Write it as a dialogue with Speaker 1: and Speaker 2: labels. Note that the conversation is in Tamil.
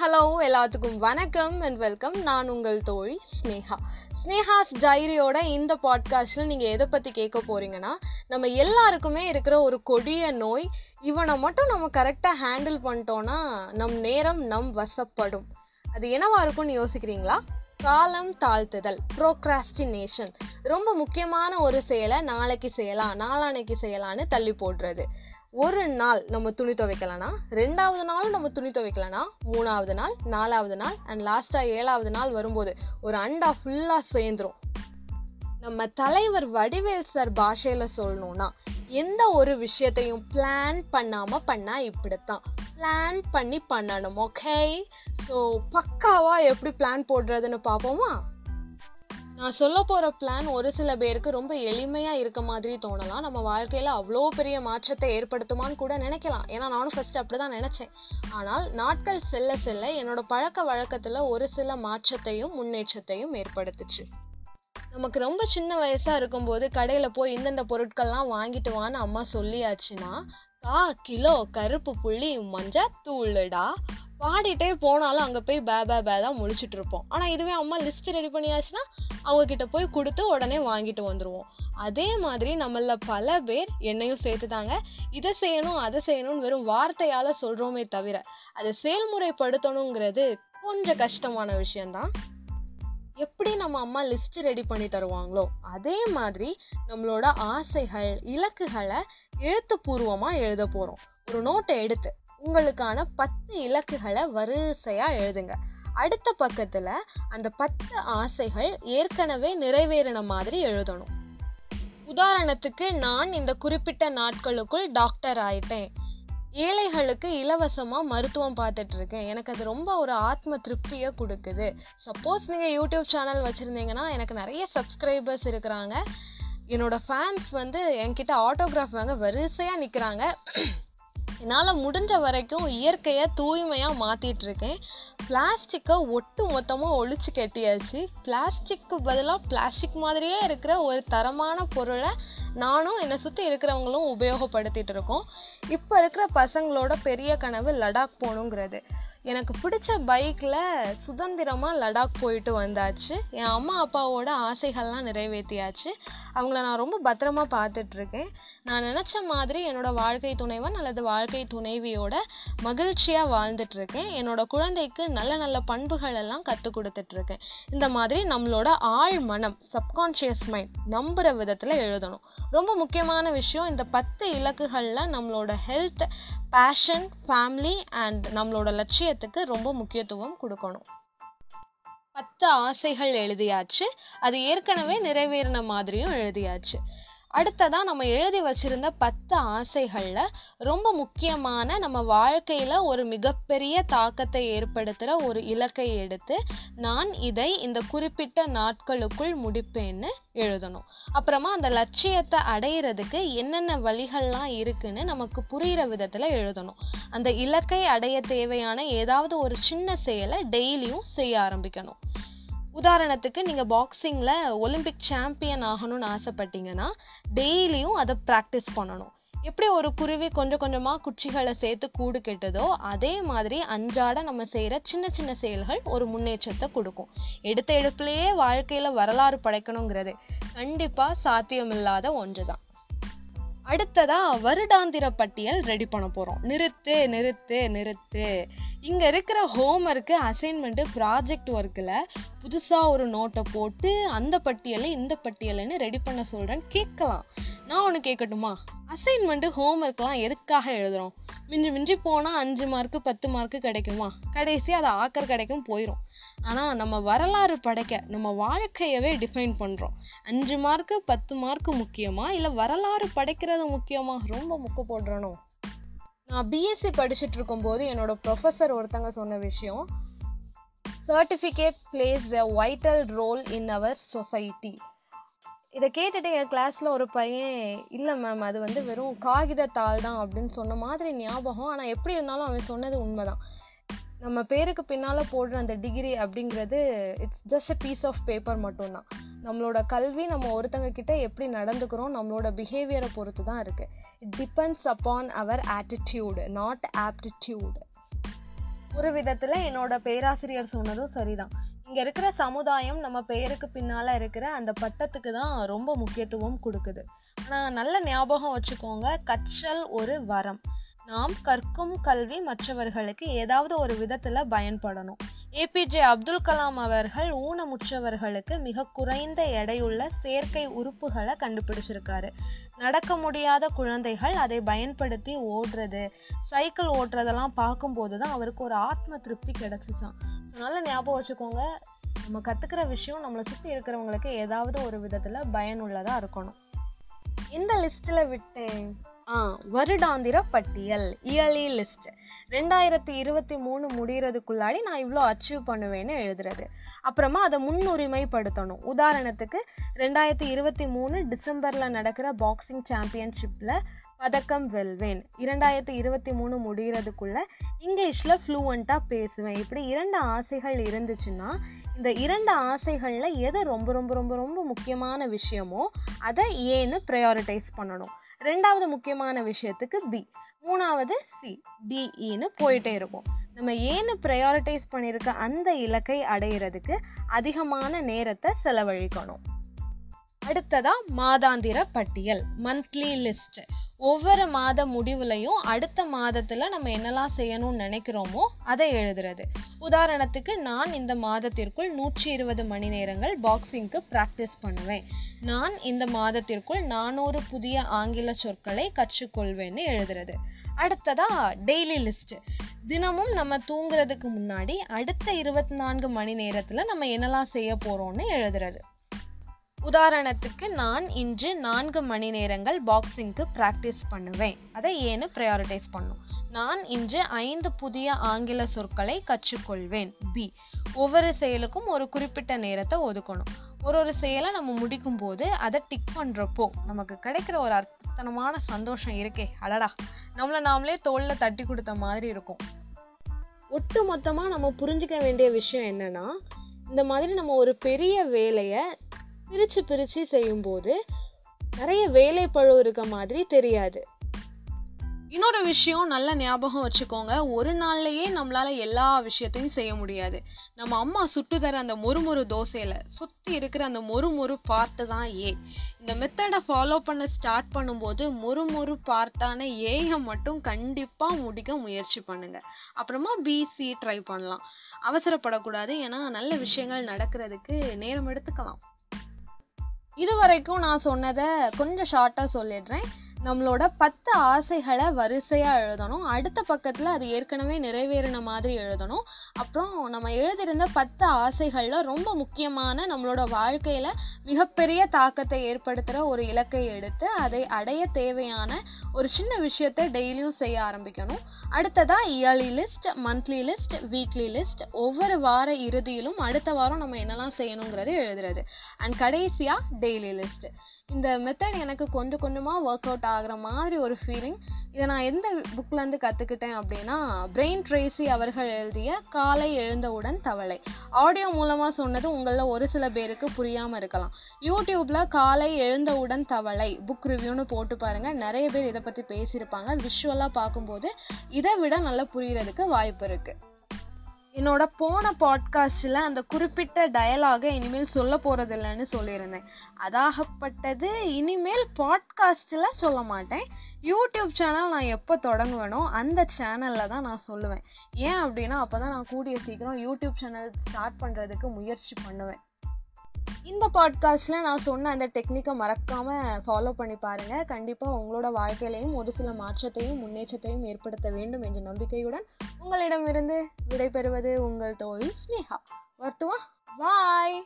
Speaker 1: ஹலோ எல்லாத்துக்கும் வணக்கம் அண்ட் வெல்கம் நான் உங்கள் தோழி ஸ்னேஹா ஸ்னேஹாஸ் டைரியோட இந்த பாட்காஸ்ட்டில் நீங்கள் எதை பற்றி கேட்க போகிறீங்கன்னா நம்ம எல்லாருக்குமே இருக்கிற ஒரு கொடிய நோய் இவனை மட்டும் நம்ம கரெக்டாக ஹேண்டில் பண்ணிட்டோன்னா நம் நேரம் நம் வசப்படும். அது என்னவா இருக்கும்னு யோசிக்கிறீங்களா? காலம் தாழ்த்துதல் ப்ரோக்ராஸ்டினேஷன் ரொம்ப முக்கியமான ஒரு செயலை நாளைக்கு செய்யலாம் நாளானைக்கு செய்யலான்னு தள்ளி போடுறது. ஒரு நாள் நம்ம துணி துவைக்கலனா ரெண்டாவது நாளும் நம்ம துணி துவைக்கலனா மூணாவது நாள் நாலாவது நாள் அண்ட் லாஸ்ட்டாக ஏழாவது நாள் வரும்போது ஒரு அண்டா ஃபுல்லாக சேர்ந்துடும் நம்ம தலைவர் வடிவேல் சார் பாஷையில் சொல்லணும்னா எந்த ஒரு விஷயத்தையும் பிளான் பண்ணாமல் பண்ணால் இப்படித்தான். பிளான் பண்ணி பண்ணணும் ஓகே ஸோ பக்காவாக எப்படி பிளான் போடுறதுன்னு பார்ப்போமா? நான் சொல்ல போகிற பிளான் ஒரு சில பேருக்கு ரொம்ப எளிமையாக இருக்க மாதிரி தோணலாம். நம்ம வாழ்க்கையில் அவ்வளோ பெரிய மாற்றத்தை ஏற்படுத்துமான்னு கூட நினைக்கலாம். ஏன்னா நானும் ஃபஸ்ட்டு அப்படி தான் நினச்சேன். ஆனால் நாட்கள் செல்ல செல்ல என்னோட பழக்க வழக்கத்தில் ஒரு சில மாற்றத்தையும் முன்னேற்றத்தையும் ஏற்படுத்துச்சு. நமக்கு ரொம்ப சின்ன வயசாக இருக்கும்போது கடையில் போய் இந்தந்த பொருட்கள்லாம் வாங்கிட்டு வான்னு அம்மா சொல்லியாச்சுன்னா கா கிலோ கருப்பு புள்ளி மஞ்சள் தூளுடா. பாடிட்டே போனாலும் அங்கே போய் பே பே பே தான் முடிச்சுட்டு இருப்போம். ஆனால் இதுவே அம்மா லிஸ்ட் ரெடி பண்ணியாச்சுன்னா அவங்கக்கிட்ட போய் கொடுத்து உடனே வாங்கிட்டு வந்துடுவோம் அதே மாதிரி நம்மள பல பேர் என்னையும் சேர்த்துதாங்க. இதை செய்யணும் அதை செய்யணும்னு வெறும் வார்த்தையால் சொல்கிறோமே தவிர அதை செயல்முறைப்படுத்தணுங்கிறது கொஞ்சம் கஷ்டமான விஷயம்தான். எப்படி நம்ம அம்மா லிஸ்ட் ரெடி பண்ணி தருவாங்களோ அதே மாதிரி நம்மளோட ஆசைகள் இலக்குகளை எழுத்துப்பூர்வமாக எழுத போகிறோம் ஒரு நோட்டை எடுத்து உங்களுக்கான பத்து இலக்குகளை வரிசையாக எழுதுங்க. அடுத்த பக்கத்தில் அந்த பத்து ஆசைகள் ஏற்கனவே நிறைவேறின மாதிரி எழுதணும். உதாரணத்துக்கு நான் இந்த குறிப்பிட்ட நாட்களுக்குள் டாக்டர் ஆயிட்டேன். ஏழைகளுக்கு இலவசமாக மருத்துவம் பார்த்துட்டு இருக்கேன் எனக்கு அது ரொம்ப ஒரு ஆத்ம திருப்தியை கொடுக்குது. சப்போஸ் நீங்கள் யூடியூப் சேனல் வச்சுருந்தீங்கன்னா எனக்கு நிறைய சப்ஸ்கிரைபர்ஸ் இருக்கிறாங்க. என்னோடய ஃபேன்ஸ் வந்து என்கிட்ட ஆட்டோகிராஃப் வாங்க வரிசையாக நிற்கிறாங்க என்னால் முடிஞ்ச வரைக்கும் இயற்கையை தூய்மையாக மாற்றிட்டு இருக்கேன் பிளாஸ்டிக்கை ஒட்டு மொத்தமாக ஒழிச்சு கட்டியாச்சு. பிளாஸ்டிக்கு பதிலாக பிளாஸ்டிக் மாதிரியே இருக்கிற ஒரு தரமான பொருளை நானும் என்னை சுற்றி இருக்கிறவங்களும் உபயோகப்படுத்திட்டு இருக்கோம். இப்போ இருக்கிற பசங்களோட பெரிய கனவு லடாக் போகணுங்கிறது. எனக்கு பிடிச்ச பைக்கில் சுதந்திரமாக லடாக் போயிட்டு வந்தாச்சு. என் அம்மா அப்பாவோட ஆசைகள்லாம் நிறைவேற்றியாச்சு அவங்கள நான் ரொம்ப பத்திரமா பார்த்துட்ருக்கேன். நான் நினச்ச மாதிரி என்னோடய வாழ்க்கை துணைவன் அல்லது வாழ்க்கை துணைவியோட மகிழ்ச்சியாக வாழ்ந்துட்டுருக்கேன் என்னோடய குழந்தைக்கு நல்ல நல்ல பண்புகள் எல்லாம் கற்றுக் கொடுத்துட்ருக்கேன். இந்த மாதிரி நம்மளோட ஆழ் மனம் சப்கான்ஷியஸ் மைண்ட் நம்புகிற விதத்தில் எழுதணும். ரொம்ப முக்கியமான விஷயம் இந்த பத்து இலக்குகளில் நம்மளோட ஹெல்த் பேஷன் ஃபேமிலி அண்ட் நம்மளோட லட்சியத்துக்கு ரொம்ப முக்கியத்துவம் கொடுக்கணும். பத்து ஆசைகள் எழுதியாச்சு. அது ஏற்கனவே நிறைவேறின மாதிரியும் எழுதியாச்சு. அடுத்ததாக நம்ம எழுதி வச்சிருந்த பத்து ஆசைகளில் ரொம்ப முக்கியமான நம்ம வாழ்க்கையில் ஒரு மிகப்பெரிய தாக்கத்தை ஏற்படுத்துகிற ஒரு இலக்கை எடுத்து நான் இதை இந்த குறிப்பிட்ட நாட்களுக்குள் முடிப்பேன்னு எழுதணும். அப்புறமா அந்த லட்சியத்தை அடையிறதுக்கு என்னென்ன வழிகள்லாம் இருக்குன்னு நமக்கு புரிகிற விதத்தில் எழுதணும். அந்த இலக்கை அடைய தேவையான ஏதாவது ஒரு சின்ன செயலை டெய்லியும் செய்ய ஆரம்பிக்கணும். உதாரணத்துக்கு நீங்கள் பாக்ஸிங்கில் ஒலிம்பிக் சாம்பியன் ஆகணும்னு ஆசைப்பட்டீங்கன்னா டெய்லியும் அதை ப்ராக்டிஸ் பண்ணணும். எப்படி ஒரு குருவி கொஞ்சம் கொஞ்சமாக குச்சிகளை சேர்த்து கூடு கெட்டதோ அதே மாதிரி அன்றாட நம்ம செய்கிற சின்ன சின்ன செயல்கள் ஒரு முன்னேற்றத்தை கொடுக்கும். எடுத்த எடுப்புலேயே வாழ்க்கையில் வரலாறு படைக்கணுங்கிறது கண்டிப்பாக சாத்தியமில்லாத ஒன்று தான் அடுத்ததாக வருடாந்திர பட்டியல் ரெடி பண்ண போகிறோம் நிறுத்து நிறுத்து நிறுத்து. இங்கே இருக்கிற ஹோம் ஒர்க்கு அசைன்மெண்ட்டு ப்ராஜெக்ட் ஒர்க்கில் புதுசாக ஒரு நோட்டை போட்டு அந்த பட்டியலை இந்த பட்டியலைன்னு ரெடி பண்ண சொல்கிறேன்னு கேட்கலாம். நான் ஒன்று கேட்கட்டுமா? அசைன்மெண்ட்டு ஹோம் ஒர்க்லாம் எதுக்காக எழுதுகிறோம் மிஞ்சி மிஞ்சி போனால் அஞ்சு மார்க்கு பத்து மார்க்கு கிடைக்குமா? கடைசி அது ஆக்கர் கிடைக்கும் போயிடும் ஆனால் நம்ம வரலாறு படைக்க நம்ம வாழ்க்கையவே டிஃபைன் பண்ணுறோம் அஞ்சு மார்க்கு பத்து மார்க்கு முக்கியமா? இல்லை வரலாறு படைக்கிறது முக்கியமா? ரொம்ப முக்க போடுறணும். நான் பிஎஸ்சி படிச்சுட்டு இருக்கும்போது என்னோட ப்ரொஃபஸர் ஒருத்தங்க சொன்ன விஷயம் certificate plays a vital role in our society இதை கேட்டுட்டு என் கிளாஸில் ஒரு பையன் இல்லை மேம் அது வந்து வெறும் காகிதத்தாள் தான் அப்படின்னு சொன்ன மாதிரி ஞாபகம். ஆனால் எப்படி இருந்தாலும் அவன் சொன்னது உண்மைதான். நம்ம பேருக்கு பின்னால் போடுற அந்த டிகிரி அப்படிங்கிறது it's just a piece of paper மட்டும்தான். நம்மளோட கல்வி நம்ம ஒருத்தங்க கிட்ட எப்படி நடந்துக்கிறோம் நம்மளோட பிஹேவியரை பொறுத்து தான் இருக்குது it depends upon our attitude not aptitude ஒரு விதத்தில் என்னோட பேராசிரியர் சொன்னதும் சரிதான். இங்கே இருக்கிற சமுதாயம் நம்ம பெயருக்கு பின்னால் இருக்கிற அந்த பட்டத்துக்கு தான் ரொம்ப முக்கியத்துவம் கொடுக்குது. ஆனால் நல்ல ஞாபகம் வச்சுக்கோங்க கற்றல் ஒரு வரம். நாம் கற்கும் கல்வி மற்றவர்களுக்கு ஏதாவது ஒரு விதத்தில் பயன்படணும். ஏபிஜே அப்துல் கலாம் அவர்கள் ஊனமுற்றவர்களுக்கு மிக குறைந்த எடையுள்ள செயற்கை உறுப்புகளை கண்டுபிடிச்சிருக்காரு. நடக்க முடியாத குழந்தைகள் அதை பயன்படுத்தி ஓடுறது சைக்கிள் ஓட்டுறதெல்லாம் பார்க்கும்போது தான் அவருக்கு ஒரு ஆத்ம திருப்தி கிடச்சிச்சான் அதனால் ஞாபகம் வச்சுக்கோங்க நம்ம கற்றுக்கிற விஷயம் நம்மளை சுற்றி இருக்கிறவங்களுக்கு ஏதாவது ஒரு விதத்தில் பயனுள்ளதாக இருக்கணும். இந்த லிஸ்ட்டில் விட்டேன் வருடாந்திர பட்டியல் இயர்லி லிஸ்ட் ரெண்டாயிரத்தி இருபத்தி மூணு முடிகிறதுக்குள்ளாடி நான் இவ்வளோ அச்சீவ் பண்ணுவேன்னு எழுதுறது. அப்புறமா அதை முன்னுரிமைப்படுத்தணும். உதாரணத்துக்கு ரெண்டாயிரத்தி இருபத்தி மூணு டிசம்பரில் நடக்கிற பாக்ஸிங் சாம்பியன்ஷிப்பில் பதக்கம் வெல்வேன். இரண்டாயிரத்தி இருபத்தி மூணு முடிகிறதுக்குள்ளே இங்கிலீஷில் ஃப்ளூவண்ட்டாக பேசுவேன். இப்படி இரண்டு ஆசைகள் இருந்துச்சுன்னா இந்த இரண்டு ஆசைகளில் எது ரொம்ப ரொம்ப ரொம்ப ரொம்ப முக்கியமான விஷயமோ அதை ஏன்னு ப்ரையாரிட்டைஸ் பண்ணணும். ரெண்டாவது முக்கியமான விஷயத்துக்கு பி மூணாவது சி டிஇன்னு e போயிட்டே இருக்கும். நம்ம ஏன்னு ப்ரையாரிட்டைஸ் பண்ணியிருக்க அந்த இலக்கை அடையிறதுக்கு அதிகமான நேரத்தை செலவழிக்கணும். அடுத்ததா மாதாந்திர பட்டியல் மந்த்லி லிஸ்ட் ஒவ்வொரு மாத முடிவுலையும் அடுத்த மாதத்தில் நம்ம என்னெல்லாம் செய்யணும்னு நினைக்கிறோமோ அதை எழுதுறது. உதாரணத்துக்கு நான் இந்த மாதத்திற்குள் நூற்றி இருபது மணி நேரங்கள் பாக்ஸிங்க்கு ப்ராக்டிஸ் பண்ணுவேன். நான் இந்த மாதத்திற்குள் நானூறு புதிய ஆங்கில சொற்களை கற்றுக்கொள்வேன்னு எழுதுறது. அடுத்ததா டெய்லி லிஸ்ட் தினமும் நம்ம தூங்குறதுக்கு முன்னாடி அடுத்த இருபத்தி நான்கு மணி நேரத்தில் நம்ம என்னெல்லாம் செய்ய போகிறோம்னு எழுதுறது. உதாரணத்துக்கு நான் இன்று நான்கு மணி நேரங்கள் பாக்ஸிங்க்கு ப்ராக்டிஸ் பண்ணுவேன். அதை ஏன்னு ப்ரையாரிட்டைஸ் பண்ணும். நான் இன்று ஐந்து புதிய ஆங்கில சொற்களை கற்றுக்கொள்வேன். பி ஒவ்வொரு செயலுக்கும் ஒரு குறிப்பிட்ட நேரத்தை ஒதுக்கணும். ஒரு ஒரு செயலை நம்ம முடிக்கும் போது அதை டிக் பண்ணுறப்போ நமக்கு கிடைக்கிற ஒரு அர்த்தனமான சந்தோஷம் இருக்கே அடடா. நம்மளை நாமளே தோளில் தட்டி கொடுத்த மாதிரி இருக்கும். ஒட்டு மொத்தமாக நம்ம புரிஞ்சிக்க வேண்டிய விஷயம் என்னன்னா இந்த மாதிரி நம்ம ஒரு பெரிய வேலையை பிரித்து பிரித்து செய்யும்போது நிறைய வேலைப்பழு இருக்க மாதிரி தெரியாது. இன்னொரு விஷயம் நல்ல ஞாபகம் வச்சுக்கோங்க. ஒரு நாள்லயே நம்மளால எல்லா விஷயத்தையும் செய்ய முடியாது. நம்ம அம்மா சுட்டு தர அந்த மொறுமொறு தோசையில சுத்தி இருக்கிற அந்த மொறுமொறு பார்ட்டு தான் ஏ. இந்த மெத்தடை ஃபாலோ பண்ண ஸ்டார்ட் பண்ணும்போது மொறுமொறு பார்ட்டான ஏயை மட்டும் கண்டிப்பா முடிக்க முயற்சி பண்ணுங்க. அப்புறமா பிசி ட்ரை பண்ணலாம். அவசரப்படக்கூடாது. ஏன்னா நல்ல விஷயங்கள் நடக்கிறதுக்கு நேரம் எடுத்துக்கலாம். இது வரைக்கும் நான் சொன்னதை கொஞ்சம் ஷார்ட்டாக சொல்லிடுறேன். நம்மளோட பத்து ஆசைகளை வரிசையாக எழுதணும். அடுத்த பக்கத்தில் அது ஏற்கனவே நிறைவேறின மாதிரி எழுதணும். அப்புறம் நம்ம எழுதியிருந்த பத்து ஆசைகளில் ரொம்ப முக்கியமான நம்மளோட வாழ்க்கையில் மிகப்பெரிய தாக்கத்தை ஏற்படுத்துகிற ஒரு இலக்கை எடுத்து அதை அடைய தேவையான ஒரு சின்ன விஷயத்தை டெய்லியும் செய்ய ஆரம்பிக்கணும். அடுத்ததாக yearly list monthly list weekly list. ஒவ்வொரு வார இறுதியிலும் அடுத்த வாரம் நம்ம என்னெல்லாம் செய்யணுங்கிறது எழுதுறது. அண்ட் கடைசியாக டெய்லி லிஸ்ட். இந்த மெத்தட் எனக்கு கொஞ்சம் கொஞ்சமாக ஒர்க் அவுட் ஆகிற மாதிரி ஒரு ஃபீலிங் இதை நான் எந்த புக்லேருந்து கற்றுக்கிட்டேன் அப்படின்னா பிரெயின் ட்ரேசி அவர்கள் எழுதிய காலை எழுந்தவுடன் தவளை. ஆடியோ மூலமாக சொன்னது உங்களில் ஒரு சில பேருக்கு புரியாமல் இருக்கலாம். யூடியூப்பில் காலை எழுந்தவுடன் தவளை புக் ரிவ்யூன்னு போட்டு பாருங்கள் நிறைய பேர் இதை பற்றி பேசியிருப்பாங்க. விஷுவலாக பார்க்கும்போது இதை விட நல்லா புரியறதுக்கு வாய்ப்பு இருக்குது என்னோட போன பாட்காஸ்டில் அந்த குறிப்பிட்ட டயலாகை இனிமேல் சொல்ல போகிறதில்லன்னு சொல்லியிருந்தேன். அதாகப்பட்டது இனிமேல் பாட்காஸ்டில் சொல்ல மாட்டேன். யூடியூப் சேனல் நான் எப்போ தொடங்குவேனோ அந்த சேனலில் தான் நான் சொல்லுவேன். ஏன் அப்படின்னா அப்போ தான் நான் கூடிய சீக்கிரம் யூடியூப் சேனல் ஸ்டார்ட் பண்ணுறதுக்கு முயற்சி பண்ணுவேன். இந்த பாட்காஸ்ட்டில் நான் சொன்ன அந்த டெக்னிக்கை மறக்காமல் ஃபாலோ பண்ணி பாருங்கள் கண்டிப்பாக உங்களோட வாழ்க்கையிலையும் ஒரு சில மாற்றத்தையும் முன்னேற்றத்தையும் ஏற்படுத்த வேண்டும் என்ற நம்பிக்கையுடன் உங்களிடமிருந்து விடைபெறுவது உங்கள் தோழி ஸ்னேகா. வரட்டுமா? பாய்